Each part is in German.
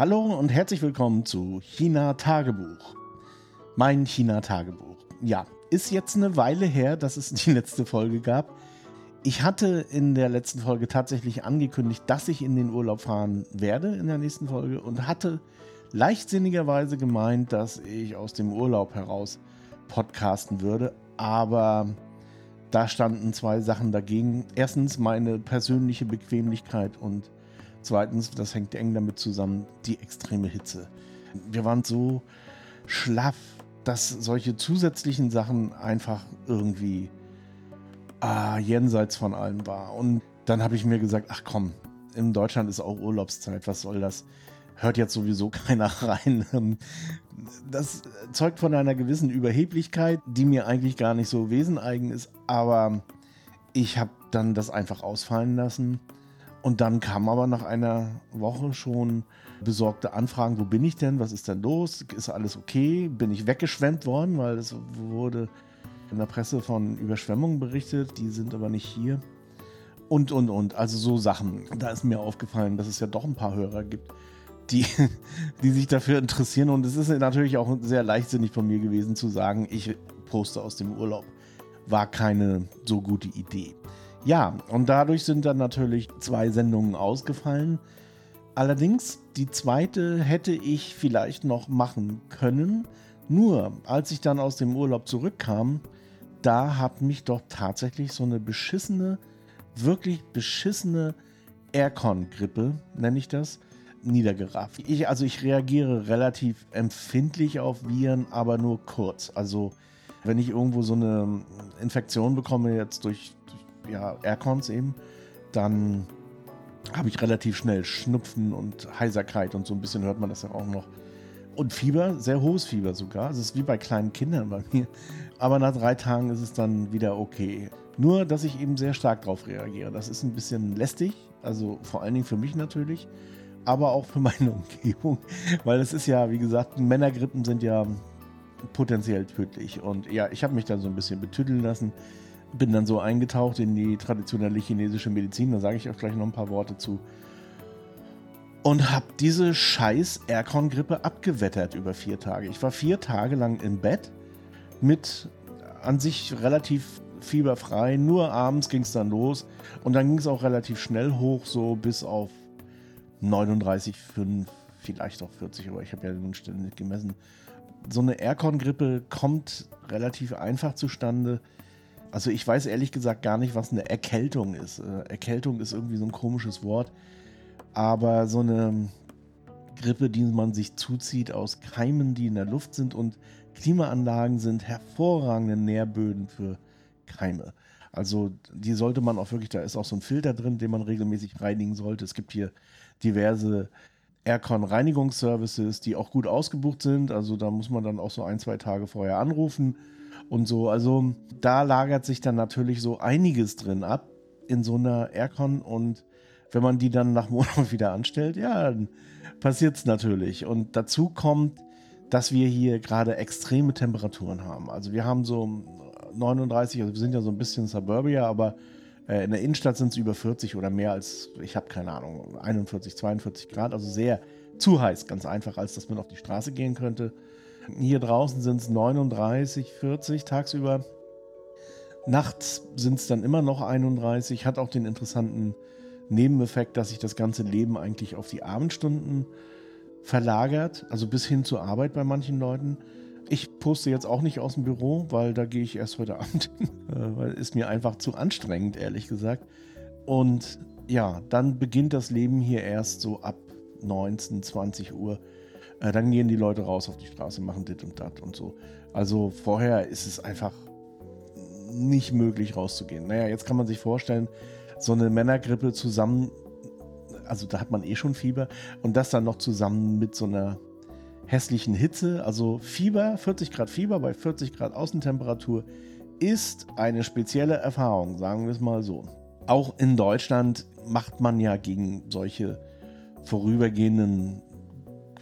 Hallo und herzlich willkommen zu China Tagebuch. Mein China Tagebuch. Ja, ist jetzt eine Weile her, dass es die letzte Folge gab. Ich hatte in der letzten Folge tatsächlich angekündigt, dass ich in den Urlaub fahren werde in der nächsten Folge und hatte leichtsinnigerweise gemeint, dass ich aus dem Urlaub heraus podcasten würde. Aber da standen zwei Sachen dagegen. Erstens meine persönliche Bequemlichkeit und zweitens, das hängt eng damit zusammen, die extreme Hitze. Wir waren so schlaff, dass solche zusätzlichen Sachen einfach irgendwie ah, jenseits von allem war. Und dann habe ich mir gesagt, ach komm, in Deutschland ist auch Urlaubszeit, was soll das? Hört jetzt sowieso keiner rein. Das zeugt von einer gewissen Überheblichkeit, die mir eigentlich gar nicht so weseneigen ist, aber ich habe dann das einfach ausfallen lassen. Und dann kam aber nach einer Woche schon besorgte Anfragen, wo bin ich denn, was ist denn los, ist alles okay, bin ich weggeschwemmt worden, weil es wurde in der Presse von Überschwemmungen berichtet, die sind aber nicht hier. Und, und, und, also so Sachen. Da ist mir aufgefallen, dass es ja doch ein paar Hörer gibt, die, die sich dafür interessieren. Und es ist natürlich auch sehr leichtsinnig von mir gewesen zu sagen, ich poste aus dem Urlaub. War keine so gute Idee. Ja, und dadurch sind dann natürlich zwei Sendungen ausgefallen. Allerdings, die zweite hätte ich vielleicht noch machen können. Nur, als ich dann aus dem Urlaub zurückkam, da hat mich doch tatsächlich so eine beschissene, wirklich beschissene Aircon-Grippe, nenne ich das, niedergerafft. Ich, also ich reagiere relativ empfindlich auf Viren, aber nur kurz. Also wenn ich irgendwo so eine Infektion bekomme, jetzt durch, durch ja, Aircons eben, dann habe ich relativ schnell Schnupfen und Heiserkeit und so ein bisschen hört man das ja auch noch. Und Fieber, sehr hohes Fieber sogar. Es ist wie bei kleinen Kindern bei mir. Aber nach drei Tagen ist es dann wieder okay. Nur, dass ich eben sehr stark darauf reagiere. Das ist ein bisschen lästig, also vor allen Dingen für mich natürlich, aber auch für meine Umgebung. Weil es ist ja, wie gesagt, Männergrippen sind ja potenziell tödlich. Und ja, ich habe mich dann so ein bisschen betüdeln lassen bin dann so eingetaucht in die traditionelle chinesische Medizin, da sage ich auch gleich noch ein paar Worte zu. Und habe diese scheiß Aircon-Grippe abgewettert über vier Tage. Ich war vier Tage lang im Bett mit an sich relativ fieberfrei. Nur abends ging es dann los. Und dann ging es auch relativ schnell hoch, so bis auf 39,5, vielleicht auch 40, aber ich habe ja den Ständig gemessen. So eine Aircon-Grippe kommt relativ einfach zustande also ich weiß ehrlich gesagt gar nicht, was eine Erkältung ist. Äh, Erkältung ist irgendwie so ein komisches Wort. Aber so eine Grippe, die man sich zuzieht aus Keimen, die in der Luft sind und Klimaanlagen sind hervorragende Nährböden für Keime. Also die sollte man auch wirklich, da ist auch so ein Filter drin, den man regelmäßig reinigen sollte. Es gibt hier diverse Aircon-Reinigungsservices, die auch gut ausgebucht sind. Also da muss man dann auch so ein, zwei Tage vorher anrufen und so. Also da lagert sich dann natürlich so einiges drin ab in so einer Aircon und wenn man die dann nach Monaten wieder anstellt, ja, dann passiert es natürlich. Und dazu kommt, dass wir hier gerade extreme Temperaturen haben. Also wir haben so 39, also wir sind ja so ein bisschen Suburbia, aber äh, in der Innenstadt sind es über 40 oder mehr als, ich habe keine Ahnung, 41, 42 Grad, also sehr zu heiß, ganz einfach, als dass man auf die Straße gehen könnte. Hier draußen sind es 39, 40 tagsüber. Nachts sind es dann immer noch 31. Hat auch den interessanten Nebeneffekt, dass sich das ganze Leben eigentlich auf die Abendstunden verlagert, also bis hin zur Arbeit bei manchen Leuten. Ich poste jetzt auch nicht aus dem Büro, weil da gehe ich erst heute Abend hin, äh, weil es mir einfach zu anstrengend, ehrlich gesagt. Und ja, dann beginnt das Leben hier erst so ab 19, 20 Uhr äh, dann gehen die Leute raus auf die Straße, machen dit und dat und so. Also vorher ist es einfach nicht möglich rauszugehen. Naja, jetzt kann man sich vorstellen, so eine Männergrippe zusammen, also da hat man eh schon Fieber und das dann noch zusammen mit so einer hässlichen Hitze, also Fieber, 40 Grad Fieber bei 40 Grad Außentemperatur ist eine spezielle Erfahrung, sagen wir es mal so. Auch in Deutschland macht man ja gegen solche vorübergehenden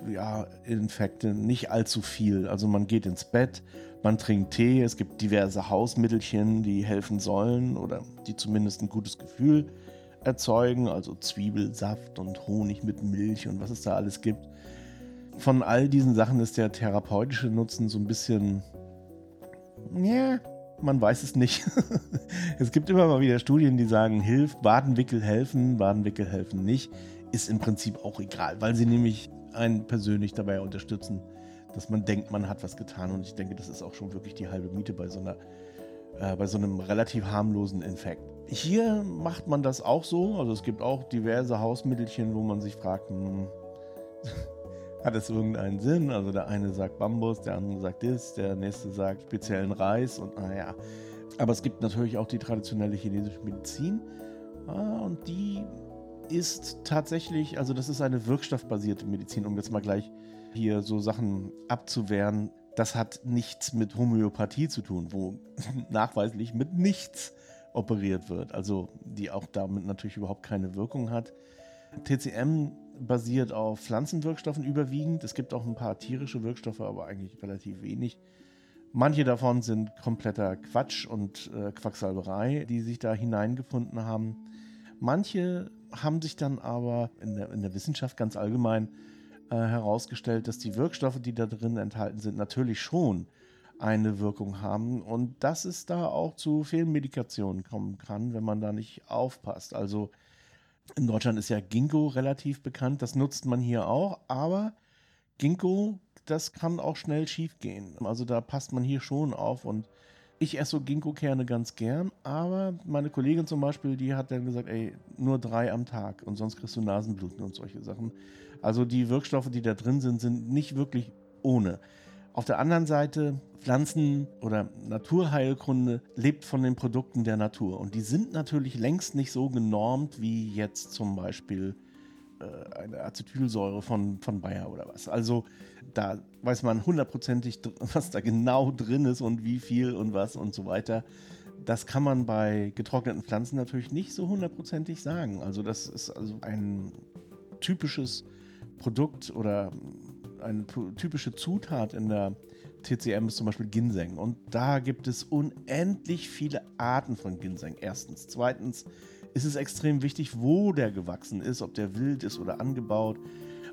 ja, Infekte nicht allzu viel. Also man geht ins Bett, man trinkt Tee, es gibt diverse Hausmittelchen, die helfen sollen oder die zumindest ein gutes Gefühl erzeugen, also Zwiebelsaft und Honig mit Milch und was es da alles gibt. Von all diesen Sachen ist der therapeutische Nutzen so ein bisschen, ja, man weiß es nicht. es gibt immer mal wieder Studien, die sagen, hilft, Badenwickel helfen, Badenwickel helfen nicht. Ist im Prinzip auch egal, weil sie nämlich einen persönlich dabei unterstützen, dass man denkt, man hat was getan. Und ich denke, das ist auch schon wirklich die halbe Miete bei so, einer, äh, bei so einem relativ harmlosen Infekt. Hier macht man das auch so. Also es gibt auch diverse Hausmittelchen, wo man sich fragt, hm, hat es irgendeinen Sinn? Also der eine sagt Bambus, der andere sagt das, der nächste sagt speziellen Reis und naja. Aber es gibt natürlich auch die traditionelle chinesische Medizin ah, und die ist tatsächlich, also das ist eine wirkstoffbasierte Medizin, um jetzt mal gleich hier so Sachen abzuwehren. Das hat nichts mit Homöopathie zu tun, wo nachweislich mit nichts operiert wird. Also die auch damit natürlich überhaupt keine Wirkung hat. TCM basiert auf Pflanzenwirkstoffen überwiegend. Es gibt auch ein paar tierische Wirkstoffe, aber eigentlich relativ wenig. Manche davon sind kompletter Quatsch und äh, Quacksalberei, die sich da hineingefunden haben. Manche haben sich dann aber in der, in der Wissenschaft ganz allgemein äh, herausgestellt, dass die Wirkstoffe, die da drin enthalten sind, natürlich schon eine Wirkung haben und dass es da auch zu Fehlmedikationen kommen kann, wenn man da nicht aufpasst. Also in Deutschland ist ja Ginkgo relativ bekannt, das nutzt man hier auch, aber Ginkgo, das kann auch schnell schief gehen. Also da passt man hier schon auf und ich esse so Ginkgo-Kerne ganz gern, aber meine Kollegin zum Beispiel, die hat dann gesagt, ey, nur drei am Tag und sonst kriegst du Nasenbluten und solche Sachen. Also die Wirkstoffe, die da drin sind, sind nicht wirklich ohne. Auf der anderen Seite, Pflanzen- oder Naturheilkunde lebt von den Produkten der Natur. Und die sind natürlich längst nicht so genormt wie jetzt zum Beispiel äh, eine Acetylsäure von, von Bayer oder was. Also da weiß man hundertprozentig, was da genau drin ist und wie viel und was und so weiter. Das kann man bei getrockneten Pflanzen natürlich nicht so hundertprozentig sagen. Also das ist also ein typisches Produkt oder eine typische Zutat in der TCM ist zum Beispiel Ginseng. Und da gibt es unendlich viele Arten von Ginseng. Erstens. Zweitens ist es extrem wichtig, wo der gewachsen ist, ob der wild ist oder angebaut,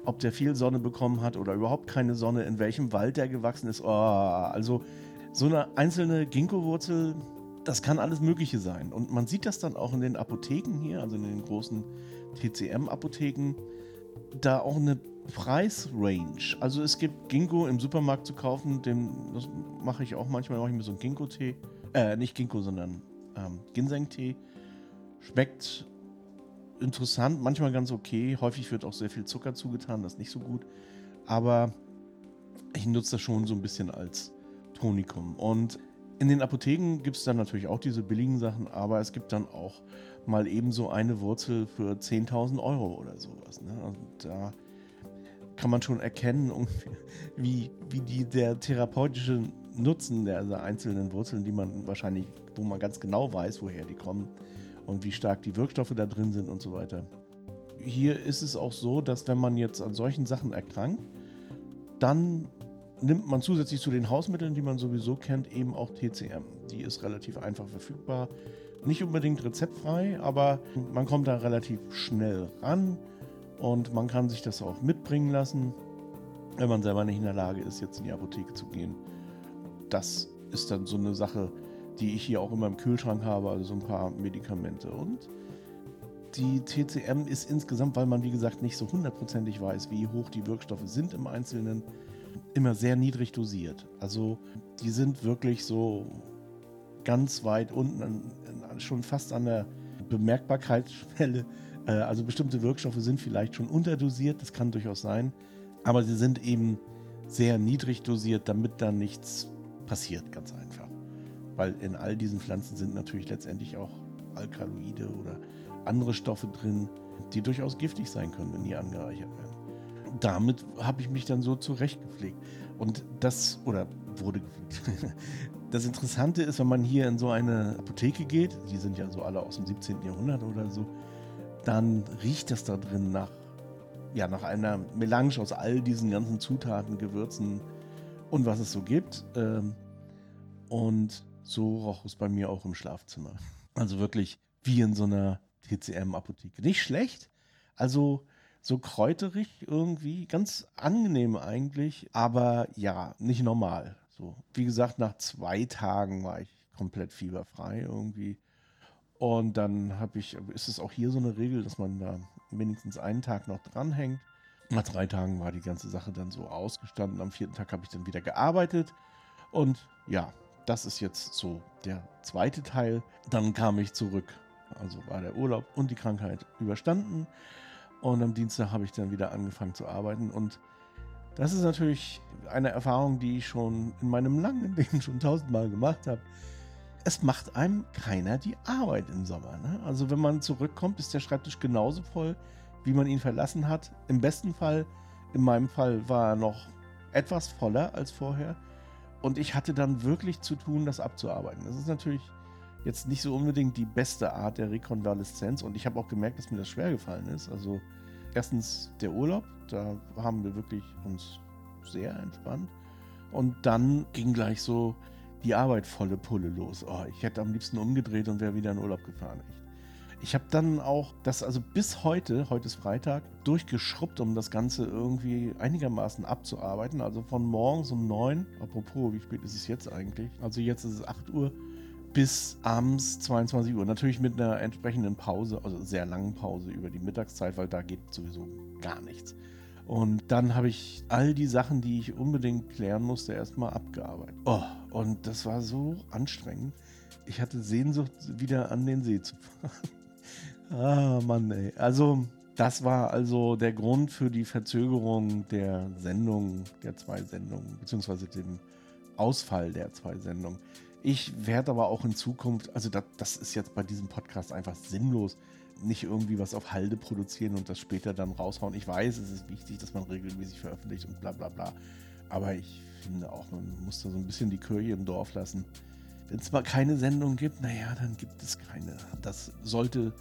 ob der viel Sonne bekommen hat oder überhaupt keine Sonne, in welchem Wald der gewachsen ist. Oh, also so eine einzelne Ginkgo-Wurzel, das kann alles Mögliche sein. Und man sieht das dann auch in den Apotheken hier, also in den großen TCM-Apotheken, da auch eine Preisrange. Also es gibt Ginkgo im Supermarkt zu kaufen, dem, das mache ich auch manchmal, mache ich mir so einen Ginkgo-Tee. Äh, nicht Ginkgo, sondern ähm, Ginseng-Tee. Schmeckt interessant, manchmal ganz okay. Häufig wird auch sehr viel Zucker zugetan, das ist nicht so gut. Aber ich nutze das schon so ein bisschen als Tonikum. Und in den Apotheken gibt es dann natürlich auch diese billigen Sachen, aber es gibt dann auch mal ebenso eine Wurzel für 10.000 Euro oder sowas. Ne? Und da kann man schon erkennen, wie, wie die, der therapeutische Nutzen der, einzelnen Wurzeln, die man wahrscheinlich, wo man ganz genau weiß, woher die kommen und wie stark die Wirkstoffe da drin sind und so weiter. Hier ist es auch so, dass wenn man jetzt an solchen Sachen erkrankt, dann nimmt man zusätzlich zu den Hausmitteln, die man sowieso kennt, eben auch TCM. Die ist relativ einfach verfügbar. Nicht unbedingt rezeptfrei, aber man kommt da relativ schnell ran und man kann sich das auch mitbringen lassen, wenn man selber nicht in der Lage ist, jetzt in die Apotheke zu gehen. Das ist dann so eine Sache, die ich hier auch immer im Kühlschrank habe, also so ein paar Medikamente. Und die TCM ist insgesamt, weil man wie gesagt nicht so hundertprozentig weiß, wie hoch die Wirkstoffe sind im Einzelnen, immer sehr niedrig dosiert. Also die sind wirklich so ganz weit unten, schon fast an der Bemerkbarkeitsschwelle also bestimmte Wirkstoffe sind vielleicht schon unterdosiert, das kann durchaus sein, aber sie sind eben sehr niedrig dosiert, damit dann nichts passiert, ganz einfach. Weil in all diesen Pflanzen sind natürlich letztendlich auch Alkaloide oder andere Stoffe drin, die durchaus giftig sein können, wenn die angereichert werden. Damit habe ich mich dann so zurechtgepflegt. Und das, oder wurde gepflegt. Das Interessante ist, wenn man hier in so eine Apotheke geht, die sind ja so alle aus dem 17. Jahrhundert oder so, dann riecht es da drin nach, ja, nach einer Melange aus all diesen ganzen Zutaten, Gewürzen und was es so gibt. Ähm, und so roch es bei mir auch im Schlafzimmer. Also wirklich wie in so einer TCM-Apotheke. Nicht schlecht. Also so kräuterig irgendwie, ganz angenehm eigentlich, aber ja, nicht normal. So, wie gesagt, nach zwei Tagen war ich komplett fieberfrei irgendwie. Und dann habe ich, ist es auch hier so eine Regel, dass man da wenigstens einen Tag noch dranhängt. Nach drei Tagen war die ganze Sache dann so ausgestanden. Am vierten Tag habe ich dann wieder gearbeitet. Und ja, das ist jetzt so der zweite Teil. Dann kam ich zurück. Also war der Urlaub und die Krankheit überstanden. Und am Dienstag habe ich dann wieder angefangen zu arbeiten. Und das ist natürlich eine Erfahrung, die ich schon in meinem langen Leben schon tausendmal gemacht habe. Es macht einem keiner die Arbeit im Sommer. Ne? Also wenn man zurückkommt, ist der Schreibtisch genauso voll, wie man ihn verlassen hat. Im besten Fall, in meinem Fall, war er noch etwas voller als vorher. Und ich hatte dann wirklich zu tun, das abzuarbeiten. Das ist natürlich jetzt nicht so unbedingt die beste Art der Rekonvaleszenz. Und ich habe auch gemerkt, dass mir das schwer gefallen ist. Also erstens der Urlaub, da haben wir wirklich uns sehr entspannt. Und dann ging gleich so die Arbeit volle Pulle los. Oh, ich hätte am liebsten umgedreht und wäre wieder in Urlaub gefahren. Echt. Ich habe dann auch das also bis heute, heute ist Freitag, durchgeschrubbt, um das Ganze irgendwie einigermaßen abzuarbeiten. Also von morgens um 9, apropos, wie spät ist es jetzt eigentlich? Also jetzt ist es 8 Uhr bis abends 22 Uhr. Natürlich mit einer entsprechenden Pause, also sehr langen Pause über die Mittagszeit, weil da geht sowieso gar nichts. Und dann habe ich all die Sachen, die ich unbedingt klären musste, erstmal abgearbeitet. Oh, und das war so anstrengend. Ich hatte Sehnsucht, wieder an den See zu fahren. Ah, Mann, ey. Also, das war also der Grund für die Verzögerung der Sendung, der zwei Sendungen, beziehungsweise dem Ausfall der zwei Sendungen. Ich werde aber auch in Zukunft, also das, das ist jetzt bei diesem Podcast einfach sinnlos, nicht irgendwie was auf Halde produzieren und das später dann raushauen. Ich weiß, es ist wichtig, dass man regelmäßig veröffentlicht und bla bla bla. Aber ich finde auch, man muss da so ein bisschen die Kirche im Dorf lassen. Wenn es mal keine Sendung gibt, naja, dann gibt es keine. Das sollte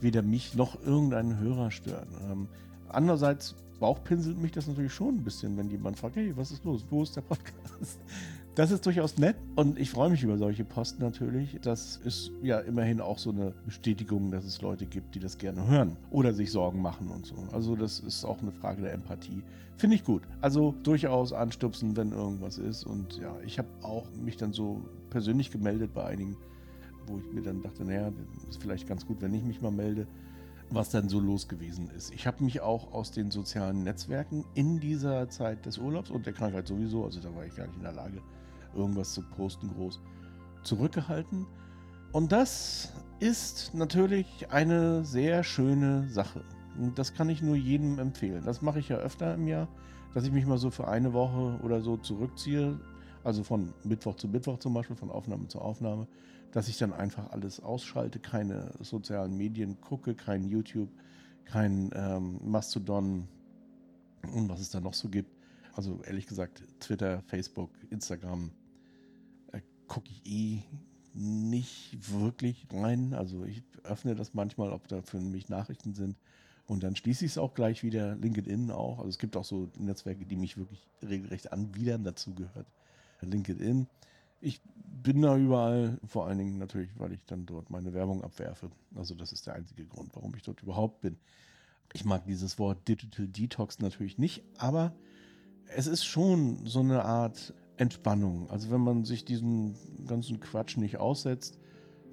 weder mich noch irgendeinen Hörer stören. Ähm, andererseits bauchpinselt mich das natürlich schon ein bisschen, wenn jemand fragt, hey, was ist los? Wo ist der Podcast? Das ist durchaus nett und ich freue mich über solche Posten natürlich. Das ist ja immerhin auch so eine Bestätigung, dass es Leute gibt, die das gerne hören oder sich Sorgen machen und so. Also das ist auch eine Frage der Empathie. Finde ich gut. Also durchaus anstupsen, wenn irgendwas ist. Und ja, ich habe auch mich dann so persönlich gemeldet bei einigen wo ich mir dann dachte, naja, ist vielleicht ganz gut, wenn ich mich mal melde, was dann so los gewesen ist. Ich habe mich auch aus den sozialen Netzwerken in dieser Zeit des Urlaubs und der Krankheit sowieso, also da war ich gar nicht in der Lage, irgendwas zu posten groß, zurückgehalten. Und das ist natürlich eine sehr schöne Sache. Und das kann ich nur jedem empfehlen. Das mache ich ja öfter im Jahr, dass ich mich mal so für eine Woche oder so zurückziehe. Also von Mittwoch zu Mittwoch zum Beispiel, von Aufnahme zu Aufnahme dass ich dann einfach alles ausschalte, keine sozialen Medien gucke, kein YouTube, kein ähm, Mastodon und was es da noch so gibt. Also ehrlich gesagt, Twitter, Facebook, Instagram gucke ich eh nicht wirklich rein. Also ich öffne das manchmal, ob da für mich Nachrichten sind. Und dann schließe ich es auch gleich wieder. LinkedIn auch. Also es gibt auch so Netzwerke, die mich wirklich regelrecht anwidern. Dazu gehört LinkedIn ich bin da überall, vor allen Dingen natürlich, weil ich dann dort meine Werbung abwerfe. Also das ist der einzige Grund, warum ich dort überhaupt bin. Ich mag dieses Wort Digital Detox natürlich nicht, aber es ist schon so eine Art Entspannung. Also wenn man sich diesen ganzen Quatsch nicht aussetzt,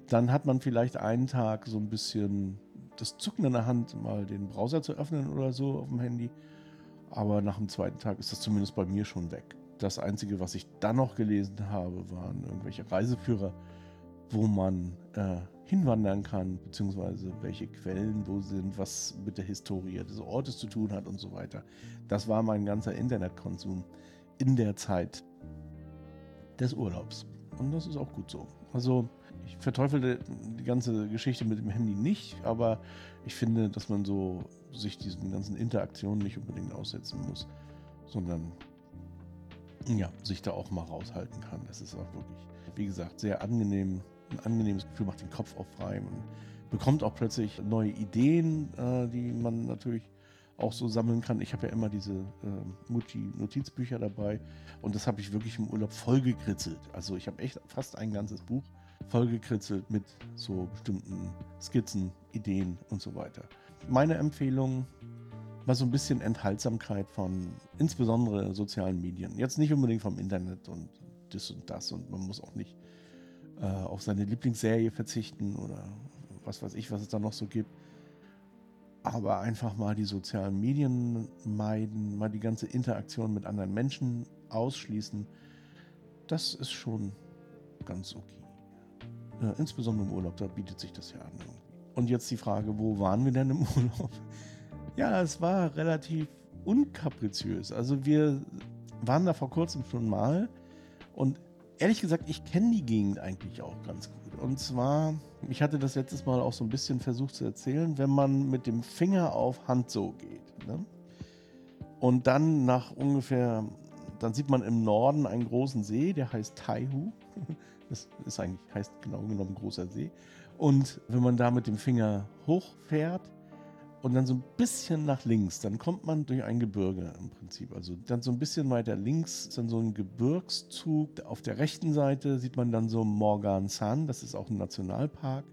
dann hat man vielleicht einen Tag so ein bisschen das Zucken in der Hand, mal den Browser zu öffnen oder so auf dem Handy. Aber nach dem zweiten Tag ist das zumindest bei mir schon weg. Das Einzige, was ich dann noch gelesen habe, waren irgendwelche Reiseführer, wo man äh, hinwandern kann, beziehungsweise welche Quellen wo sind, was mit der Historie des Ortes zu tun hat und so weiter. Das war mein ganzer Internetkonsum in der Zeit des Urlaubs. Und das ist auch gut so. Also ich verteufel die ganze Geschichte mit dem Handy nicht, aber ich finde, dass man so sich diesen ganzen Interaktionen nicht unbedingt aussetzen muss, sondern ja, sich da auch mal raushalten kann. Das ist auch wirklich, wie gesagt, sehr angenehm. Ein angenehmes Gefühl, macht den Kopf auch frei. Man bekommt auch plötzlich neue Ideen, äh, die man natürlich auch so sammeln kann. Ich habe ja immer diese äh, Mutti-Notizbücher dabei und das habe ich wirklich im Urlaub vollgekritzelt. Also ich habe echt fast ein ganzes Buch vollgekritzelt mit so bestimmten Skizzen, Ideen und so weiter. Meine Empfehlung war so ein bisschen Enthaltsamkeit von insbesondere sozialen Medien. Jetzt nicht unbedingt vom Internet und das und das und man muss auch nicht äh, auf seine Lieblingsserie verzichten oder was weiß ich, was es da noch so gibt. Aber einfach mal die sozialen Medien meiden, mal die ganze Interaktion mit anderen Menschen ausschließen, das ist schon ganz okay. Ja, insbesondere im Urlaub, da bietet sich das ja an. Und jetzt die Frage, wo waren wir denn im Urlaub? Ja, es war relativ unkapriziös. Also wir waren da vor kurzem schon mal und ehrlich gesagt, ich kenne die Gegend eigentlich auch ganz gut. Und zwar, ich hatte das letztes Mal auch so ein bisschen versucht zu erzählen, wenn man mit dem Finger auf Hand so geht. Ne? Und dann nach ungefähr, dann sieht man im Norden einen großen See, der heißt Taihu. Das ist eigentlich, heißt genau genommen großer See. Und wenn man da mit dem Finger hochfährt, und dann so ein bisschen nach links, dann kommt man durch ein Gebirge im Prinzip. Also dann so ein bisschen weiter links ist dann so ein Gebirgszug. Auf der rechten Seite sieht man dann so Morgan San, das ist auch ein Nationalpark.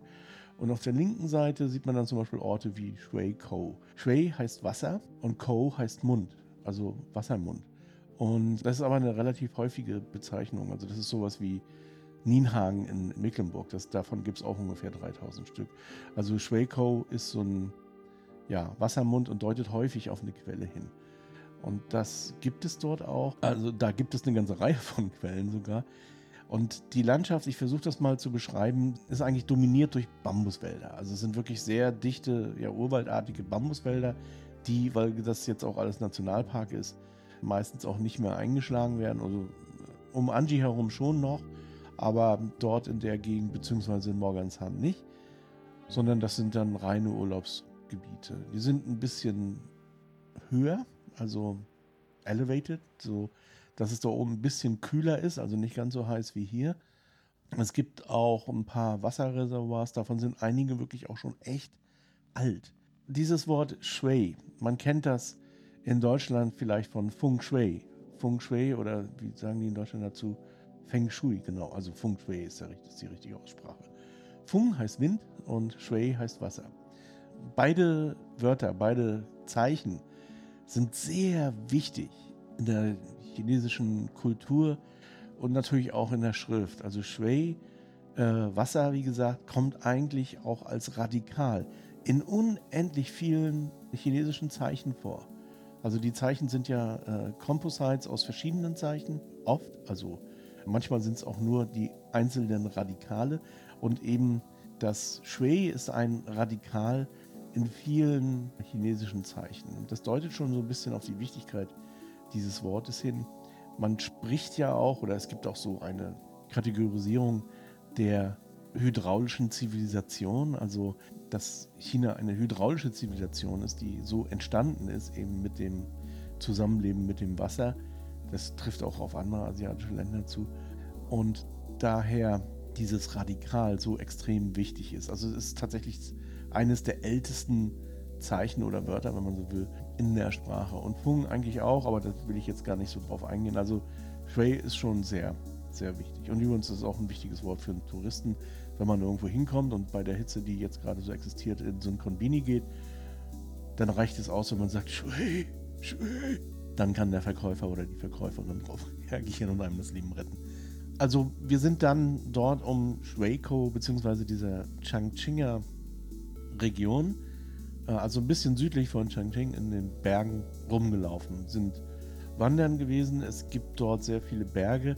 Und auf der linken Seite sieht man dann zum Beispiel Orte wie Shui Kou. Shui heißt Wasser und Kou heißt Mund, also Wassermund. Und das ist aber eine relativ häufige Bezeichnung. Also das ist sowas wie Nienhagen in Mecklenburg. Das, davon gibt es auch ungefähr 3000 Stück. Also Shui Kou ist so ein ja, Wassermund und deutet häufig auf eine Quelle hin. Und das gibt es dort auch. Also da gibt es eine ganze Reihe von Quellen sogar. Und die Landschaft, ich versuche das mal zu beschreiben, ist eigentlich dominiert durch Bambuswälder. Also es sind wirklich sehr dichte, ja, urwaldartige Bambuswälder, die, weil das jetzt auch alles Nationalpark ist, meistens auch nicht mehr eingeschlagen werden. Also um Anji herum schon noch, aber dort in der Gegend, beziehungsweise in Morgansham nicht, sondern das sind dann reine Urlaubs- Gebiete. Die sind ein bisschen höher, also elevated, so dass es da oben ein bisschen kühler ist, also nicht ganz so heiß wie hier. Es gibt auch ein paar Wasserreservoirs, davon sind einige wirklich auch schon echt alt. Dieses Wort Shui, man kennt das in Deutschland vielleicht von Feng Shui. Feng Shui oder wie sagen die in Deutschland dazu? Feng Shui, genau. Also Feng Shui ist, der, ist die richtige Aussprache. Feng heißt Wind und Shui heißt Wasser beide Wörter, beide Zeichen sind sehr wichtig in der chinesischen Kultur und natürlich auch in der Schrift. Also Shui, äh, Wasser, wie gesagt, kommt eigentlich auch als radikal in unendlich vielen chinesischen Zeichen vor. Also die Zeichen sind ja äh, Composites aus verschiedenen Zeichen, oft, also manchmal sind es auch nur die einzelnen Radikale und eben das Shui ist ein Radikal, in vielen chinesischen Zeichen. Und das deutet schon so ein bisschen auf die Wichtigkeit dieses Wortes hin. Man spricht ja auch, oder es gibt auch so eine Kategorisierung der hydraulischen Zivilisation, also dass China eine hydraulische Zivilisation ist, die so entstanden ist, eben mit dem Zusammenleben mit dem Wasser. Das trifft auch auf andere asiatische Länder zu. Und daher dieses Radikal so extrem wichtig ist. Also es ist tatsächlich eines der ältesten Zeichen oder Wörter, wenn man so will, in der Sprache. Und Fung eigentlich auch, aber da will ich jetzt gar nicht so drauf eingehen. Also Shui ist schon sehr, sehr wichtig. Und übrigens ist es auch ein wichtiges Wort für einen Touristen, wenn man irgendwo hinkommt und bei der Hitze, die jetzt gerade so existiert, in so ein Konbini geht, dann reicht es aus, wenn man sagt Shui, Shui. Dann kann der Verkäufer oder die Verkäuferin drauf reagieren und einem das Leben retten. Also wir sind dann dort um Shueiko bzw. dieser Changchinger Region, äh, also ein bisschen südlich von Changcheng in den Bergen rumgelaufen, sind wandern gewesen. Es gibt dort sehr viele Berge,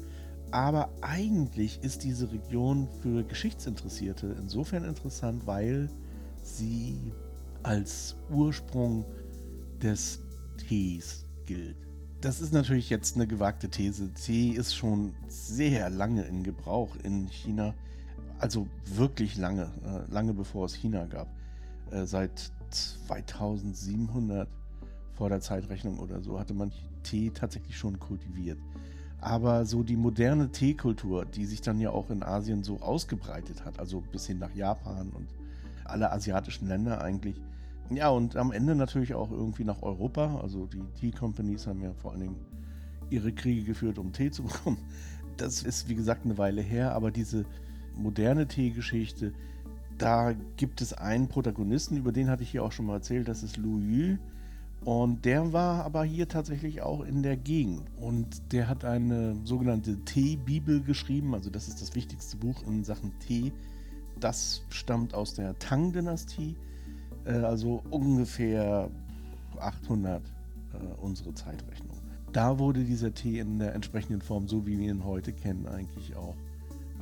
aber eigentlich ist diese Region für Geschichtsinteressierte insofern interessant, weil sie als Ursprung des Tees gilt. Das ist natürlich jetzt eine gewagte These. Tee ist schon sehr lange in Gebrauch in China. Also wirklich lange, äh, lange bevor es China gab. Äh, seit 2700 vor der Zeitrechnung oder so hatte man Tee tatsächlich schon kultiviert. Aber so die moderne Teekultur, die sich dann ja auch in Asien so ausgebreitet hat, also bis hin nach Japan und alle asiatischen Länder eigentlich. Ja, und am Ende natürlich auch irgendwie nach Europa. Also die Tea Companies haben ja vor allen Dingen ihre Kriege geführt, um Tee zu bekommen. Das ist, wie gesagt, eine Weile her, aber diese moderne Teegeschichte, Da gibt es einen Protagonisten, über den hatte ich hier auch schon mal erzählt, das ist Lu Yu. Und der war aber hier tatsächlich auch in der Gegend. Und der hat eine sogenannte Tee-Bibel geschrieben. Also das ist das wichtigste Buch in Sachen Tee. Das stammt aus der Tang-Dynastie. Äh, also ungefähr 800 äh, unsere Zeitrechnung. Da wurde dieser Tee in der entsprechenden Form, so wie wir ihn heute kennen, eigentlich auch.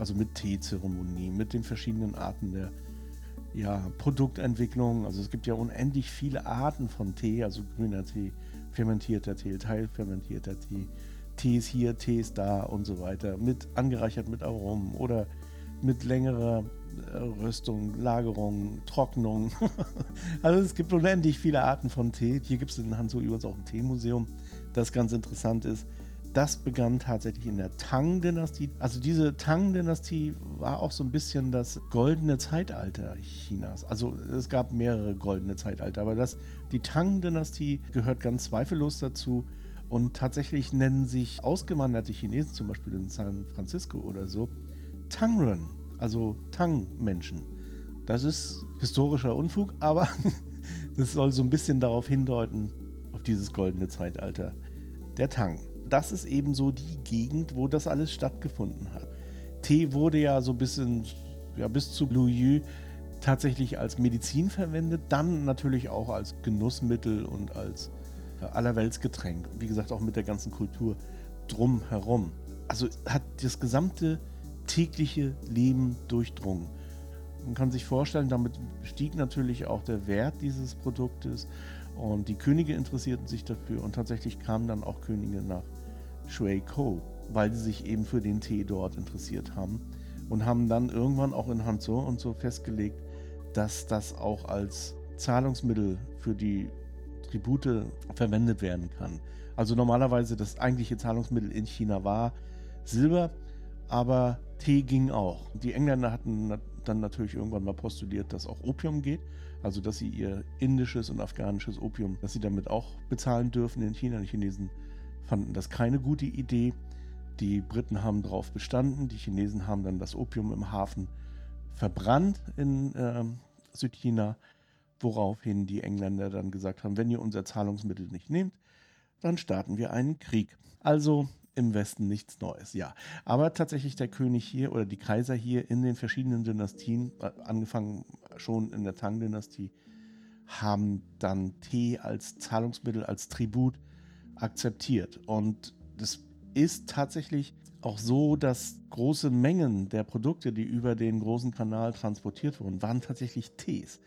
Also mit Teezeremonie, mit den verschiedenen Arten der ja, Produktentwicklung. Also es gibt ja unendlich viele Arten von Tee, also grüner Tee, fermentierter Tee, teilfermentierter Tee, Tees hier, Tees da und so weiter, mit angereichert mit Aromen oder mit längerer äh, Röstung, Lagerung, Trocknung. also es gibt unendlich viele Arten von Tee. Hier gibt es in Hanzo übrigens auch ein Teemuseum, das ganz interessant ist das begann tatsächlich in der Tang-Dynastie. Also diese Tang-Dynastie war auch so ein bisschen das goldene Zeitalter Chinas. Also es gab mehrere goldene Zeitalter, aber das, die Tang-Dynastie gehört ganz zweifellos dazu. Und tatsächlich nennen sich ausgewanderte Chinesen, zum Beispiel in San Francisco oder so, Tangren, also Tang-Menschen. Das ist historischer Unfug, aber das soll so ein bisschen darauf hindeuten, auf dieses goldene Zeitalter der Tang das ist eben so die Gegend, wo das alles stattgefunden hat. Tee wurde ja so bis, in, ja, bis zu Yu tatsächlich als Medizin verwendet, dann natürlich auch als Genussmittel und als ja, Allerweltsgetränk. Wie gesagt, auch mit der ganzen Kultur drumherum. Also hat das gesamte tägliche Leben durchdrungen. Man kann sich vorstellen, damit stieg natürlich auch der Wert dieses Produktes und die Könige interessierten sich dafür und tatsächlich kamen dann auch Könige nach Shui Ko, weil sie sich eben für den Tee dort interessiert haben und haben dann irgendwann auch in Hanzhou und so festgelegt, dass das auch als Zahlungsmittel für die Tribute verwendet werden kann. Also normalerweise das eigentliche Zahlungsmittel in China war Silber, aber Tee ging auch. Die Engländer hatten dann natürlich irgendwann mal postuliert, dass auch Opium geht, also dass sie ihr indisches und afghanisches Opium, dass sie damit auch bezahlen dürfen in China. Die Chinesen fanden das keine gute Idee. Die Briten haben darauf bestanden. Die Chinesen haben dann das Opium im Hafen verbrannt in äh, Südchina, woraufhin die Engländer dann gesagt haben, wenn ihr unser Zahlungsmittel nicht nehmt, dann starten wir einen Krieg. Also im Westen nichts Neues, ja. Aber tatsächlich der König hier oder die Kaiser hier in den verschiedenen Dynastien, äh, angefangen schon in der Tang-Dynastie, haben dann Tee als Zahlungsmittel, als Tribut akzeptiert. Und das ist tatsächlich auch so, dass große Mengen der Produkte, die über den großen Kanal transportiert wurden, waren tatsächlich Tees.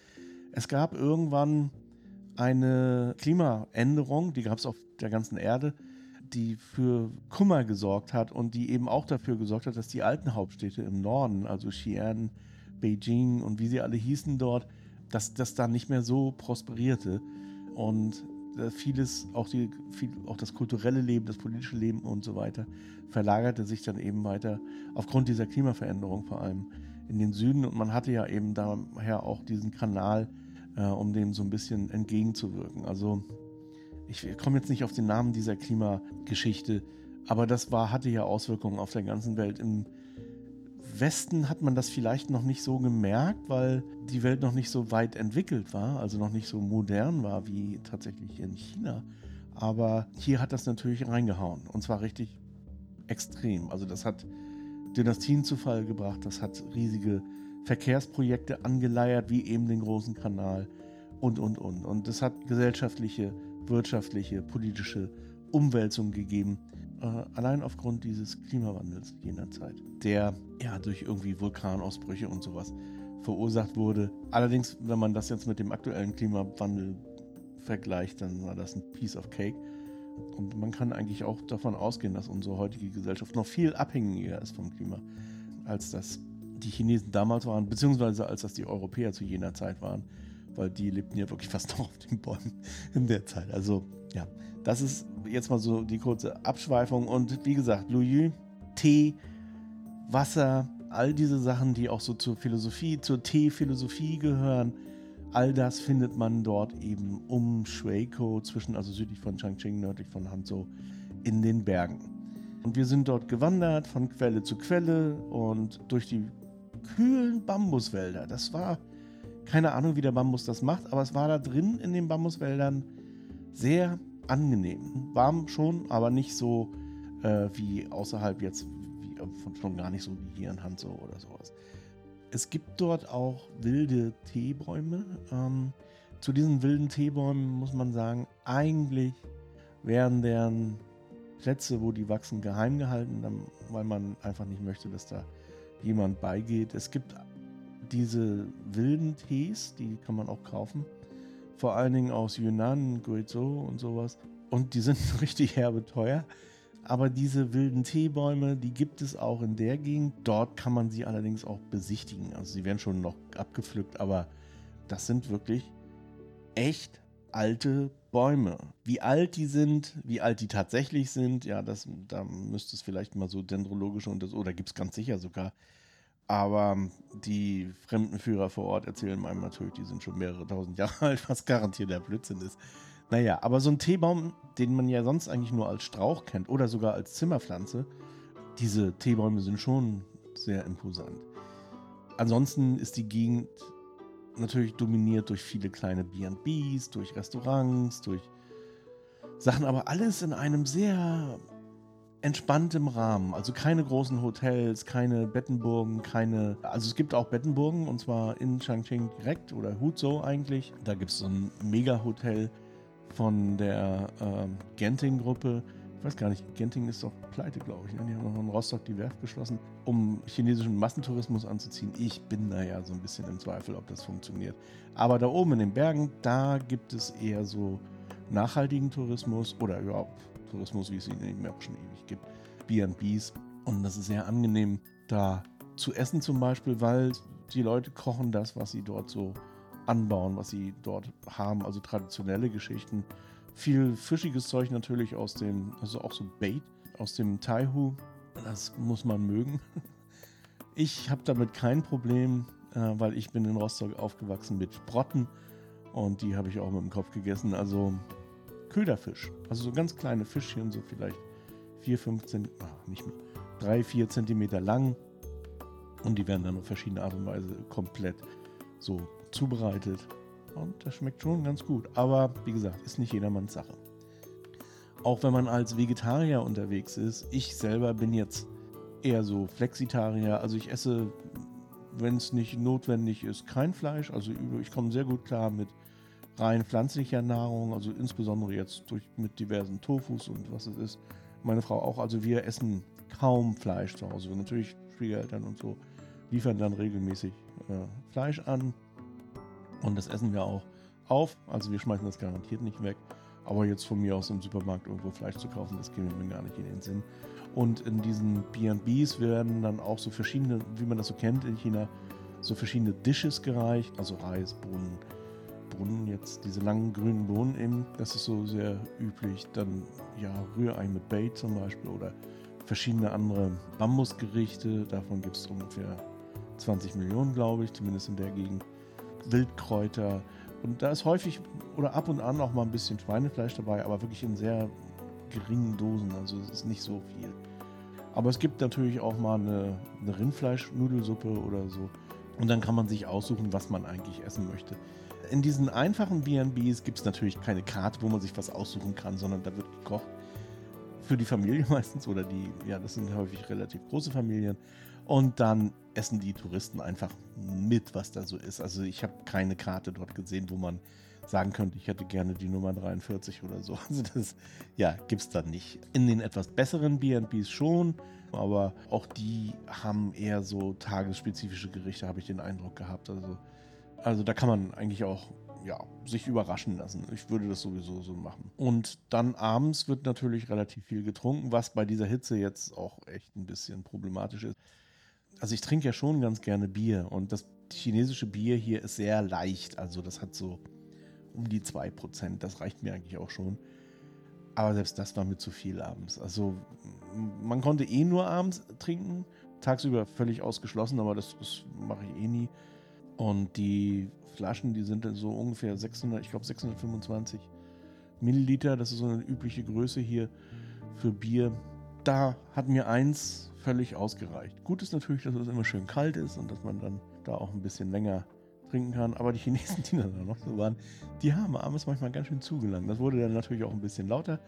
Es gab irgendwann eine Klimaänderung, die gab es auf der ganzen Erde, die für Kummer gesorgt hat und die eben auch dafür gesorgt hat, dass die alten Hauptstädte im Norden, also Xi'an, Beijing und wie sie alle hießen dort, dass das da nicht mehr so prosperierte. Und äh, vieles, auch, die, viel, auch das kulturelle Leben, das politische Leben und so weiter, verlagerte sich dann eben weiter aufgrund dieser Klimaveränderung vor allem in den Süden. Und man hatte ja eben daher auch diesen Kanal, äh, um dem so ein bisschen entgegenzuwirken. Also ich komme jetzt nicht auf den Namen dieser Klimageschichte, aber das war, hatte ja Auswirkungen auf der ganzen Welt. Im Westen hat man das vielleicht noch nicht so gemerkt, weil die Welt noch nicht so weit entwickelt war, also noch nicht so modern war wie tatsächlich in China. Aber hier hat das natürlich reingehauen und zwar richtig extrem. Also das hat Dynastien zu Fall gebracht, das hat riesige Verkehrsprojekte angeleiert, wie eben den großen Kanal und, und, und. Und das hat gesellschaftliche, wirtschaftliche, politische Umwälzungen gegeben, äh, allein aufgrund dieses Klimawandels jener Zeit, der ja durch irgendwie Vulkanausbrüche und sowas verursacht wurde. Allerdings, wenn man das jetzt mit dem aktuellen Klimawandel vergleicht, dann war das ein Piece of Cake. Und man kann eigentlich auch davon ausgehen, dass unsere heutige Gesellschaft noch viel abhängiger ist vom Klima, als das die Chinesen damals waren, beziehungsweise als das die Europäer zu jener Zeit waren, weil die lebten ja wirklich fast noch auf den Bäumen in der Zeit. Also ja, das ist jetzt mal so die kurze Abschweifung. Und wie gesagt, Louis, Tee, Wasser, all diese Sachen, die auch so zur Philosophie, zur Teephilosophie gehören, all das findet man dort eben um Shueiko, zwischen, also südlich von Changching, nördlich von Hanzhou, in den Bergen. Und wir sind dort gewandert von Quelle zu Quelle und durch die kühlen Bambuswälder. Das war keine Ahnung, wie der Bambus das macht, aber es war da drin in den Bambuswäldern sehr angenehm. Warm schon, aber nicht so äh, wie außerhalb jetzt, wie, äh, schon gar nicht so wie hier in Hanzo oder sowas. Es gibt dort auch wilde Teebäume. Ähm, zu diesen wilden Teebäumen muss man sagen, eigentlich werden deren Plätze, wo die wachsen, geheim gehalten, weil man einfach nicht möchte, dass da jemand beigeht. Es gibt diese wilden Tees, die kann man auch kaufen. Vor allen Dingen aus Yunnan, Guizhou und sowas. Und die sind richtig herbe teuer. Aber diese wilden Teebäume, die gibt es auch in der Gegend. Dort kann man sie allerdings auch besichtigen. Also sie werden schon noch abgepflückt, aber das sind wirklich echt alte Bäume. Wie alt die sind, wie alt die tatsächlich sind, ja, das, da müsste es vielleicht mal so dendrologische und das, oder gibt es ganz sicher sogar aber die Fremdenführer vor Ort erzählen einem natürlich, die sind schon mehrere tausend Jahre alt, was garantiert der Blödsinn ist. Naja, aber so ein Teebaum, den man ja sonst eigentlich nur als Strauch kennt oder sogar als Zimmerpflanze, diese Teebäume sind schon sehr imposant. Ansonsten ist die Gegend natürlich dominiert durch viele kleine BBs, durch Restaurants, durch Sachen, aber alles in einem sehr entspanntem Rahmen. Also keine großen Hotels, keine Bettenburgen, keine. Also es gibt auch Bettenburgen und zwar in Changcheng direkt oder Huzhou eigentlich. Da gibt es so ein Mega-Hotel von der ähm, Genting-Gruppe. Ich weiß gar nicht, Genting ist doch pleite, glaube ich. Ne? Die haben noch in Rostock die Werft geschlossen, um chinesischen Massentourismus anzuziehen. Ich bin da ja so ein bisschen im Zweifel, ob das funktioniert. Aber da oben in den Bergen, da gibt es eher so nachhaltigen Tourismus oder überhaupt Tourismus, wie es ihn eben auch schon ewig gibt, B&Bs. Und das ist sehr angenehm, da zu essen zum Beispiel, weil die Leute kochen das, was sie dort so anbauen, was sie dort haben, also traditionelle Geschichten. Viel fischiges Zeug natürlich aus dem, also auch so Bait aus dem Taihu. Das muss man mögen. Ich habe damit kein Problem, äh, weil ich bin in Rostock aufgewachsen mit Sprotten und die habe ich auch mit dem Kopf gegessen. Also Köderfisch. Also so ganz kleine Fischchen, so vielleicht 4, 5 Zentimeter, nicht mehr, 3, 4 Zentimeter lang. Und die werden dann auf verschiedene Art und Weise komplett so zubereitet. Und das schmeckt schon ganz gut. Aber wie gesagt, ist nicht jedermanns Sache. Auch wenn man als Vegetarier unterwegs ist, ich selber bin jetzt eher so Flexitarier. Also ich esse, wenn es nicht notwendig ist, kein Fleisch. Also ich komme sehr gut klar mit rein pflanzlicher Nahrung, also insbesondere jetzt durch, mit diversen Tofus und was es ist. Meine Frau auch, also wir essen kaum Fleisch zu Hause. Natürlich Schwiegereltern und so liefern dann regelmäßig äh, Fleisch an und das essen wir auch auf. Also wir schmeißen das garantiert nicht weg. Aber jetzt von mir aus im Supermarkt irgendwo Fleisch zu kaufen, das geht mir gar nicht in den Sinn. Und in diesen B&Bs werden dann auch so verschiedene, wie man das so kennt in China, so verschiedene Dishes gereicht, also Reis, Bohnen, Brunnen jetzt, diese langen grünen Bohnen eben, das ist so sehr üblich. Dann ja, Rührei mit Bait zum Beispiel oder verschiedene andere Bambusgerichte. Davon gibt es ungefähr 20 Millionen, glaube ich, zumindest in der Gegend. Wildkräuter. Und da ist häufig oder ab und an auch mal ein bisschen Schweinefleisch dabei, aber wirklich in sehr geringen Dosen. Also es ist nicht so viel. Aber es gibt natürlich auch mal eine, eine Rindfleischnudelsuppe oder so. Und dann kann man sich aussuchen, was man eigentlich essen möchte. In diesen einfachen BNBs gibt es natürlich keine Karte, wo man sich was aussuchen kann, sondern da wird gekocht. Für die Familie meistens oder die, ja, das sind häufig relativ große Familien. Und dann essen die Touristen einfach mit, was da so ist. Also ich habe keine Karte dort gesehen, wo man sagen könnte, ich hätte gerne die Nummer 43 oder so. Also das, ja, gibt es dann nicht. In den etwas besseren BNBs schon, aber auch die haben eher so tagesspezifische Gerichte, habe ich den Eindruck gehabt. Also also da kann man eigentlich auch ja, sich überraschen lassen. Ich würde das sowieso so machen. Und dann abends wird natürlich relativ viel getrunken, was bei dieser Hitze jetzt auch echt ein bisschen problematisch ist. Also ich trinke ja schon ganz gerne Bier und das chinesische Bier hier ist sehr leicht. Also das hat so um die 2%. Das reicht mir eigentlich auch schon. Aber selbst das war mir zu viel abends. Also man konnte eh nur abends trinken. Tagsüber völlig ausgeschlossen, aber das, das mache ich eh nie. Und die Flaschen, die sind dann so ungefähr 600, ich glaube 625 Milliliter. Das ist so eine übliche Größe hier für Bier. da hat mir eins völlig ausgereicht. Gut ist natürlich, dass es immer schön kalt ist und dass man dann da auch ein bisschen länger trinken kann. Aber die Chinesen, die da noch so waren, die haben abends manchmal ganz schön zugelangt. Das wurde dann natürlich auch ein bisschen lauter.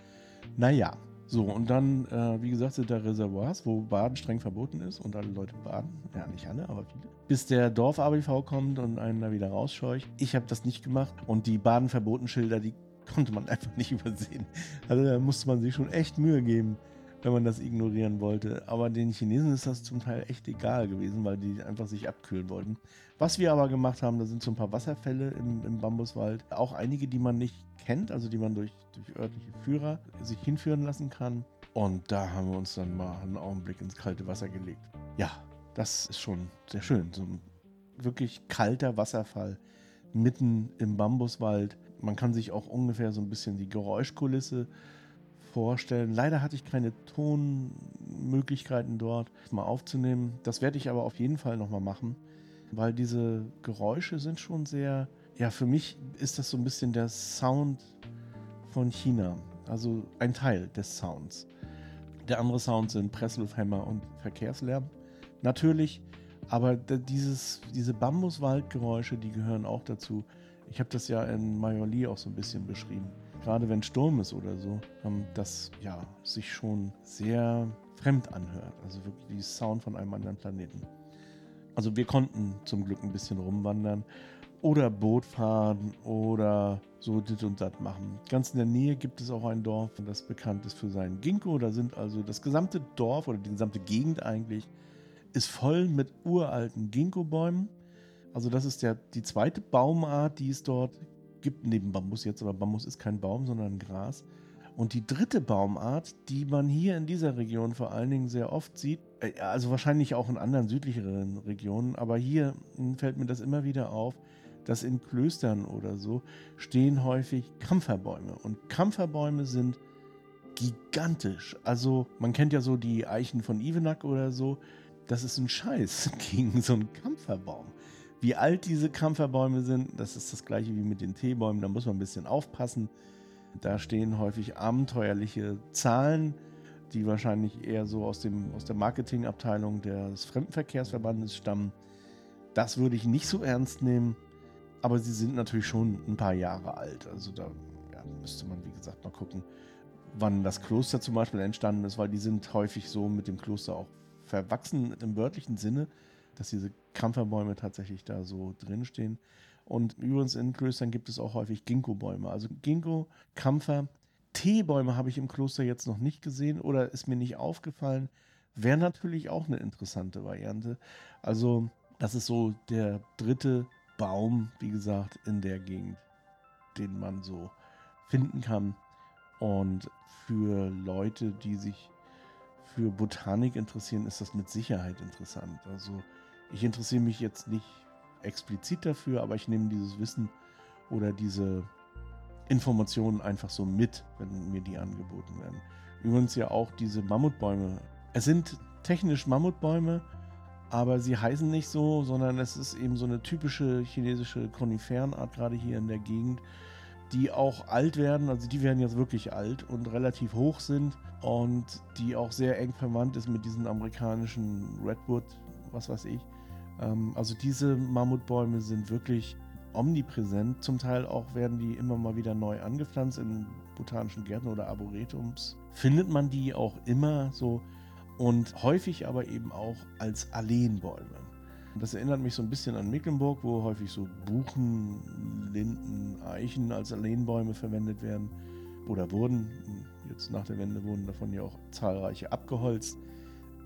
Naja, so, und dann, äh, wie gesagt, sind da Reservoirs, wo Baden streng verboten ist und alle Leute baden. Ja, nicht alle, aber viele. Bis der Dorf-ABV kommt und einen da wieder rausscheucht. Ich habe das nicht gemacht und die Baden-Verboten-Schilder, die konnte man einfach nicht übersehen. Also da musste man sich schon echt Mühe geben, wenn man das ignorieren wollte. Aber den Chinesen ist das zum Teil echt egal gewesen, weil die einfach sich abkühlen wollten. Was wir aber gemacht haben, da sind so ein paar Wasserfälle im, im Bambuswald. Auch einige, die man nicht kennt, also die man durch, durch örtliche Führer sich hinführen lassen kann. Und da haben wir uns dann mal einen Augenblick ins kalte Wasser gelegt. Ja, das ist schon sehr schön. So ein wirklich kalter Wasserfall mitten im Bambuswald. Man kann sich auch ungefähr so ein bisschen die Geräuschkulisse vorstellen. Leider hatte ich keine Tonmöglichkeiten dort mal aufzunehmen. Das werde ich aber auf jeden Fall nochmal machen, weil diese Geräusche sind schon sehr ja, für mich ist das so ein bisschen der Sound von China. Also ein Teil des Sounds. Der andere Sound sind Presslufthämmer und Verkehrslärm. Natürlich, aber dieses, diese Bambuswaldgeräusche, die gehören auch dazu. Ich habe das ja in Majorli auch so ein bisschen beschrieben. Gerade wenn Sturm ist oder so, das ja sich schon sehr fremd anhört. Also wirklich die Sound von einem anderen Planeten. Also wir konnten zum Glück ein bisschen rumwandern oder Boot fahren oder so dit und dat machen. Ganz in der Nähe gibt es auch ein Dorf, das bekannt ist für seinen Ginkgo. Da sind also das gesamte Dorf oder die gesamte Gegend eigentlich ist voll mit uralten Ginkgo-Bäumen. Also das ist der, die zweite Baumart, die es dort gibt, neben Bambus jetzt, aber Bambus ist kein Baum, sondern Gras. Und die dritte Baumart, die man hier in dieser Region vor allen Dingen sehr oft sieht, äh, also wahrscheinlich auch in anderen südlicheren Regionen, aber hier fällt mir das immer wieder auf, dass in Klöstern oder so stehen häufig Kampferbäume. Und Kampferbäume sind gigantisch. Also man kennt ja so die Eichen von Ivenack oder so. Das ist ein Scheiß gegen so einen Kampferbaum. Wie alt diese Kampferbäume sind, das ist das gleiche wie mit den Teebäumen. Da muss man ein bisschen aufpassen. Da stehen häufig abenteuerliche Zahlen, die wahrscheinlich eher so aus, dem, aus der Marketingabteilung des Fremdenverkehrsverbandes stammen. Das würde ich nicht so ernst nehmen. Aber sie sind natürlich schon ein paar Jahre alt. Also da ja, müsste man, wie gesagt, mal gucken, wann das Kloster zum Beispiel entstanden ist, weil die sind häufig so mit dem Kloster auch verwachsen im wörtlichen Sinne, dass diese Kampferbäume tatsächlich da so drinstehen. Und übrigens in Klöstern gibt es auch häufig Ginkgo-Bäume. Also Ginkgo, Kampfer, Teebäume habe ich im Kloster jetzt noch nicht gesehen oder ist mir nicht aufgefallen. Wäre natürlich auch eine interessante Variante. Also das ist so der dritte Baum, wie gesagt, in der Gegend, den man so finden kann. Und für Leute, die sich für Botanik interessieren, ist das mit Sicherheit interessant. Also ich interessiere mich jetzt nicht explizit dafür, aber ich nehme dieses Wissen oder diese Informationen einfach so mit, wenn mir die angeboten werden. Übrigens ja auch diese Mammutbäume. Es sind technisch Mammutbäume, aber sie heißen nicht so, sondern es ist eben so eine typische chinesische Koniferenart, gerade hier in der Gegend, die auch alt werden, also die werden jetzt wirklich alt und relativ hoch sind und die auch sehr eng verwandt ist mit diesen amerikanischen Redwood, was weiß ich. Ähm, also diese Mammutbäume sind wirklich omnipräsent. Zum Teil auch werden die immer mal wieder neu angepflanzt in botanischen Gärten oder Arboretums. Findet man die auch immer so und häufig aber eben auch als Alleenbäume. Das erinnert mich so ein bisschen an Mecklenburg, wo häufig so Buchen, Linden, Eichen als Alleenbäume verwendet werden oder wurden. Jetzt nach der Wende wurden davon ja auch zahlreiche abgeholzt.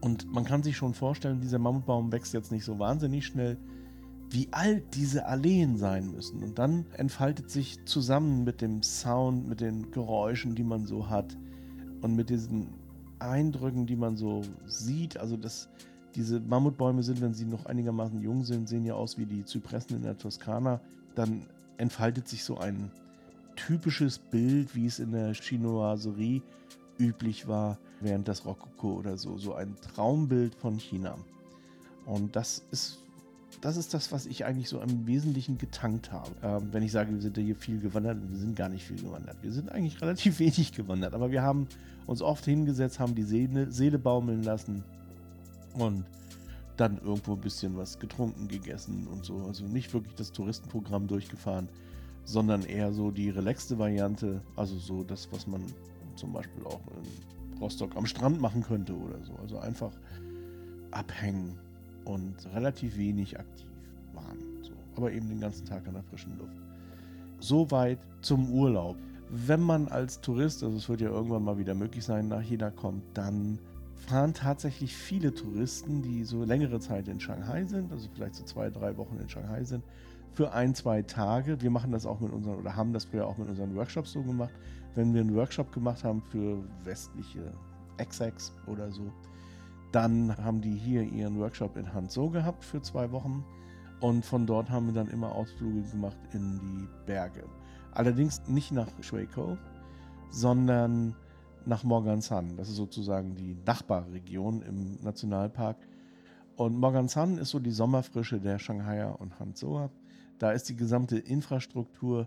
Und man kann sich schon vorstellen, dieser Mammutbaum wächst jetzt nicht so wahnsinnig schnell, wie alt diese Alleen sein müssen. Und dann entfaltet sich zusammen mit dem Sound, mit den Geräuschen, die man so hat und mit diesen Eindrücken, die man so sieht. Also das, diese Mammutbäume sind, wenn sie noch einigermaßen jung sind, sehen ja aus wie die Zypressen in der Toskana. Dann entfaltet sich so ein typisches Bild, wie es in der Chinoiserie üblich war, während des Rokoko oder so. So ein Traumbild von China. Und das ist das ist das, was ich eigentlich so im Wesentlichen getankt habe. Ähm, wenn ich sage, wir sind hier viel gewandert, wir sind gar nicht viel gewandert. Wir sind eigentlich relativ wenig gewandert, aber wir haben uns oft hingesetzt, haben die Seele, Seele baumeln lassen und dann irgendwo ein bisschen was getrunken, gegessen und so. Also nicht wirklich das Touristenprogramm durchgefahren, sondern eher so die relaxte Variante, also so das, was man zum Beispiel auch in Rostock am Strand machen könnte oder so. Also einfach abhängen und relativ wenig aktiv waren. So. Aber eben den ganzen Tag an der frischen Luft. Soweit zum Urlaub. Wenn man als Tourist, also es wird ja irgendwann mal wieder möglich sein, nach China kommt, dann fahren tatsächlich viele Touristen, die so längere Zeit in Shanghai sind, also vielleicht so zwei, drei Wochen in Shanghai sind, für ein, zwei Tage. Wir machen das auch mit unseren, oder haben das früher auch mit unseren Workshops so gemacht. Wenn wir einen Workshop gemacht haben für westliche XX oder so, dann haben die hier ihren Workshop in Hanzhou gehabt für zwei Wochen. Und von dort haben wir dann immer Ausflüge gemacht in die Berge. Allerdings nicht nach Shueiko, sondern nach Morgansan. Das ist sozusagen die Nachbarregion im Nationalpark. Und Morgansan ist so die Sommerfrische der Shanghaier und Hanzhouer. Da ist die gesamte Infrastruktur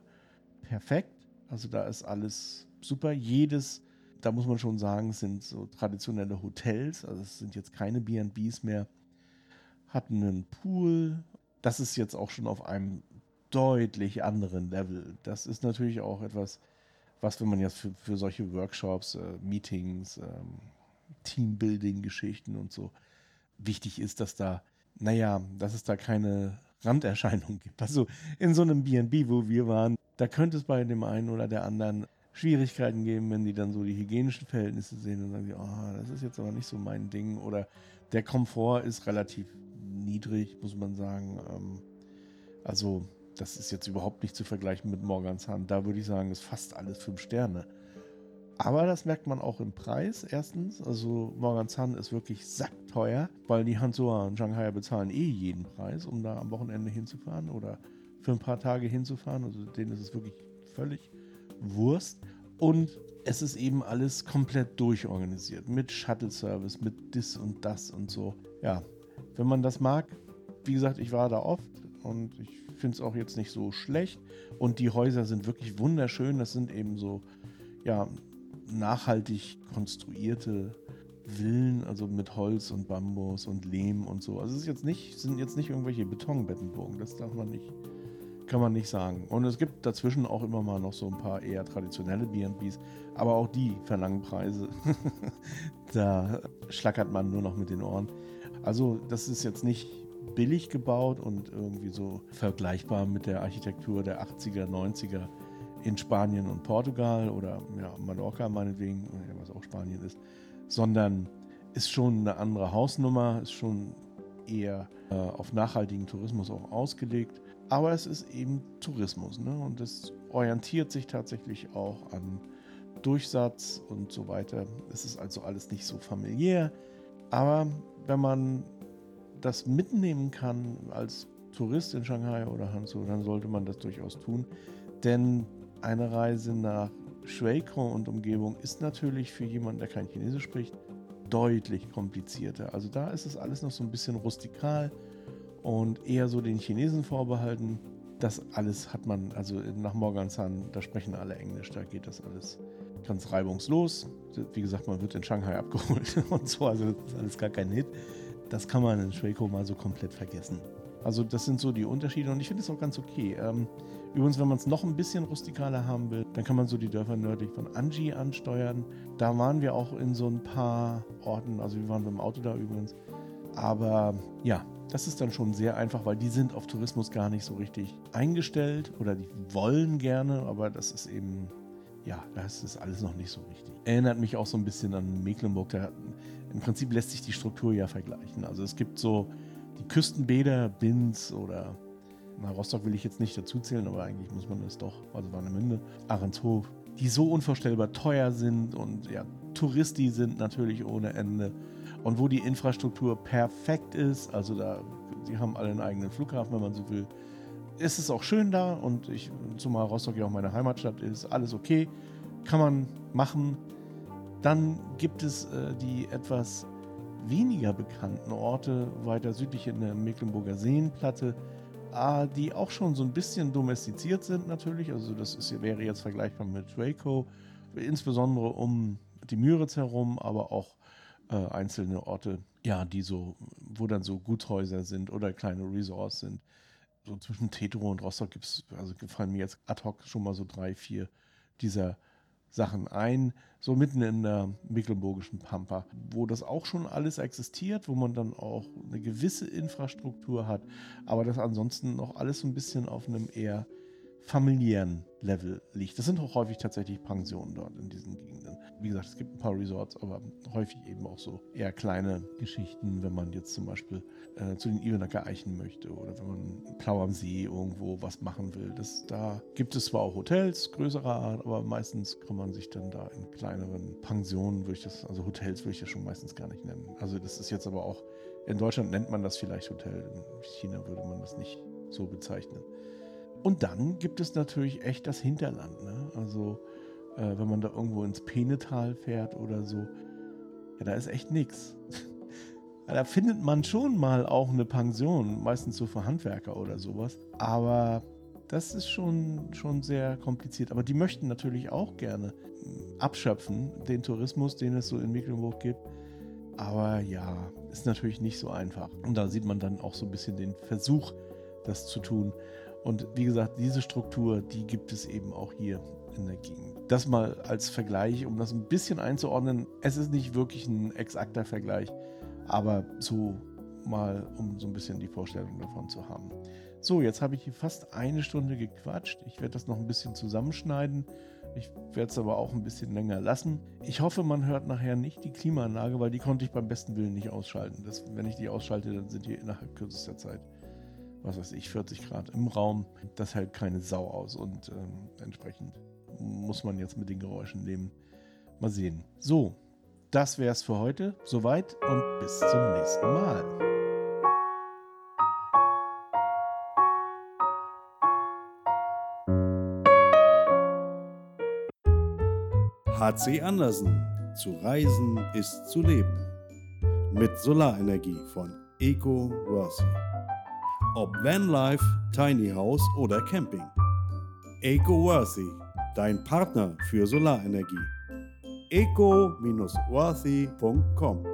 perfekt. Also da ist alles super. Jedes, da muss man schon sagen, sind so traditionelle Hotels. Also es sind jetzt keine BBs mehr. Hatten einen Pool. Das ist jetzt auch schon auf einem deutlich anderen Level. Das ist natürlich auch etwas, was, wenn man jetzt für, für solche Workshops, äh, Meetings, ähm, Teambuilding-Geschichten und so wichtig ist, dass da, naja, dass es da keine Randerscheinungen gibt. Also in so einem BNB, wo wir waren, da könnte es bei dem einen oder der anderen Schwierigkeiten geben, wenn die dann so die hygienischen Verhältnisse sehen und sagen, oh, das ist jetzt aber nicht so mein Ding. Oder der Komfort ist relativ niedrig, muss man sagen. Ähm, also das ist jetzt überhaupt nicht zu vergleichen mit Morganshahn. Da würde ich sagen, ist fast alles fünf Sterne. Aber das merkt man auch im Preis. Erstens, also Morganshahn ist wirklich sackteuer, weil die Hansoa und Shanghai bezahlen eh jeden Preis, um da am Wochenende hinzufahren oder für ein paar Tage hinzufahren. Also denen ist es wirklich völlig Wurst. Und es ist eben alles komplett durchorganisiert mit Shuttle-Service, mit dis und das und so. Ja, wenn man das mag, wie gesagt, ich war da oft und ich finde es auch jetzt nicht so schlecht. Und die Häuser sind wirklich wunderschön. Das sind eben so, ja, nachhaltig konstruierte Villen, also mit Holz und Bambus und Lehm und so. Also es ist jetzt nicht, sind jetzt nicht irgendwelche Betonbettenburgen, das darf man nicht, kann man nicht sagen. Und es gibt dazwischen auch immer mal noch so ein paar eher traditionelle B&Bs, aber auch die verlangen Preise. da schlackert man nur noch mit den Ohren. Also das ist jetzt nicht billig gebaut und irgendwie so vergleichbar mit der Architektur der 80er, 90er in Spanien und Portugal oder ja, Mallorca meinetwegen, was auch Spanien ist, sondern ist schon eine andere Hausnummer, ist schon eher äh, auf nachhaltigen Tourismus auch ausgelegt. Aber es ist eben Tourismus ne? und es orientiert sich tatsächlich auch an Durchsatz und so weiter. Es ist also alles nicht so familiär. Aber wenn man das mitnehmen kann als Tourist in Shanghai oder Hangzhou, dann sollte man das durchaus tun. Denn eine Reise nach Shueiko und Umgebung ist natürlich für jemanden, der kein Chinesisch spricht, deutlich komplizierter. Also da ist es alles noch so ein bisschen rustikal und eher so den Chinesen vorbehalten. Das alles hat man, also nach Morgansan, da sprechen alle Englisch, da geht das alles ganz reibungslos. Wie gesagt, man wird in Shanghai abgeholt und so, also das ist alles gar kein Hit. Das kann man in Shueiko mal so komplett vergessen. Also das sind so die Unterschiede und ich finde es auch ganz okay. Ähm, übrigens, wenn man es noch ein bisschen rustikaler haben will, dann kann man so die Dörfer nördlich von Anji ansteuern. Da waren wir auch in so ein paar Orten, also wir waren beim Auto da übrigens. Aber ja, das ist dann schon sehr einfach, weil die sind auf Tourismus gar nicht so richtig eingestellt oder die wollen gerne, aber das ist eben, ja, das ist alles noch nicht so richtig. Erinnert mich auch so ein bisschen an Mecklenburg. Da, Im Prinzip lässt sich die Struktur ja vergleichen. Also es gibt so die Küstenbäder, Binz oder na, Rostock will ich jetzt nicht dazu zählen, aber eigentlich muss man das doch, also Warnemünde, Ahrenshof, die so unvorstellbar teuer sind und ja, Touristi sind natürlich ohne Ende und wo die Infrastruktur perfekt ist, also da, sie haben alle einen eigenen Flughafen, wenn man so will, ist es auch schön da und ich, zumal Rostock ja auch meine Heimatstadt ist, alles okay, kann man machen. Dann gibt es äh, die etwas weniger bekannten Orte weiter südlich in der Mecklenburger Seenplatte, äh, die auch schon so ein bisschen domestiziert sind natürlich. Also das ist, wäre jetzt vergleichbar mit Draco, insbesondere um die Müritz herum, aber auch äh, einzelne Orte, ja, die so, wo dann so Gutshäuser sind oder kleine Resorts sind. So zwischen Tetro und Rostock gibt es, also gefallen mir jetzt ad hoc schon mal so drei, vier dieser Sachen ein, so mitten in der mecklenburgischen Pampa, wo das auch schon alles existiert, wo man dann auch eine gewisse Infrastruktur hat, aber das ansonsten noch alles so ein bisschen auf einem eher familiären Level liegt. Das sind auch häufig tatsächlich Pensionen dort in diesen Gegenden. Wie gesagt, es gibt ein paar Resorts, aber häufig eben auch so eher kleine Geschichten, wenn man jetzt zum Beispiel äh, zu den Ivenacker Eichen möchte oder wenn man Plau am See irgendwo was machen will. Das, da gibt es zwar auch Hotels größerer Art, aber meistens kann man sich dann da in kleineren Pensionen, würde ich das, also Hotels würde ich das schon meistens gar nicht nennen. Also das ist jetzt aber auch, in Deutschland nennt man das vielleicht Hotel, in China würde man das nicht so bezeichnen. Und dann gibt es natürlich echt das Hinterland. Ne? Also, äh, wenn man da irgendwo ins Penetal fährt oder so, ja, da ist echt nichts. Da findet man schon mal auch eine Pension, meistens so für Handwerker oder sowas. Aber das ist schon, schon sehr kompliziert. Aber die möchten natürlich auch gerne hm, abschöpfen, den Tourismus, den es so in Mecklenburg gibt. Aber ja, ist natürlich nicht so einfach. Und da sieht man dann auch so ein bisschen den Versuch, das zu tun. Und wie gesagt, diese Struktur, die gibt es eben auch hier in der Gegend. Das mal als Vergleich, um das ein bisschen einzuordnen. Es ist nicht wirklich ein exakter Vergleich, aber so mal, um so ein bisschen die Vorstellung davon zu haben. So, jetzt habe ich hier fast eine Stunde gequatscht. Ich werde das noch ein bisschen zusammenschneiden. Ich werde es aber auch ein bisschen länger lassen. Ich hoffe, man hört nachher nicht die Klimaanlage, weil die konnte ich beim besten Willen nicht ausschalten. Das, wenn ich die ausschalte, dann sind die innerhalb kürzester Zeit was weiß ich, 40 Grad im Raum. Das hält keine Sau aus und ähm, entsprechend muss man jetzt mit den Geräuschen leben. Mal sehen. So, das wäre es für heute. Soweit und bis zum nächsten Mal. HC Andersen. Zu reisen ist zu leben. Mit Solarenergie von Eco Worthy. Ob Vanlife, Tiny House oder Camping. EcoWorthy, dein Partner für Solarenergie. eco-worthy.com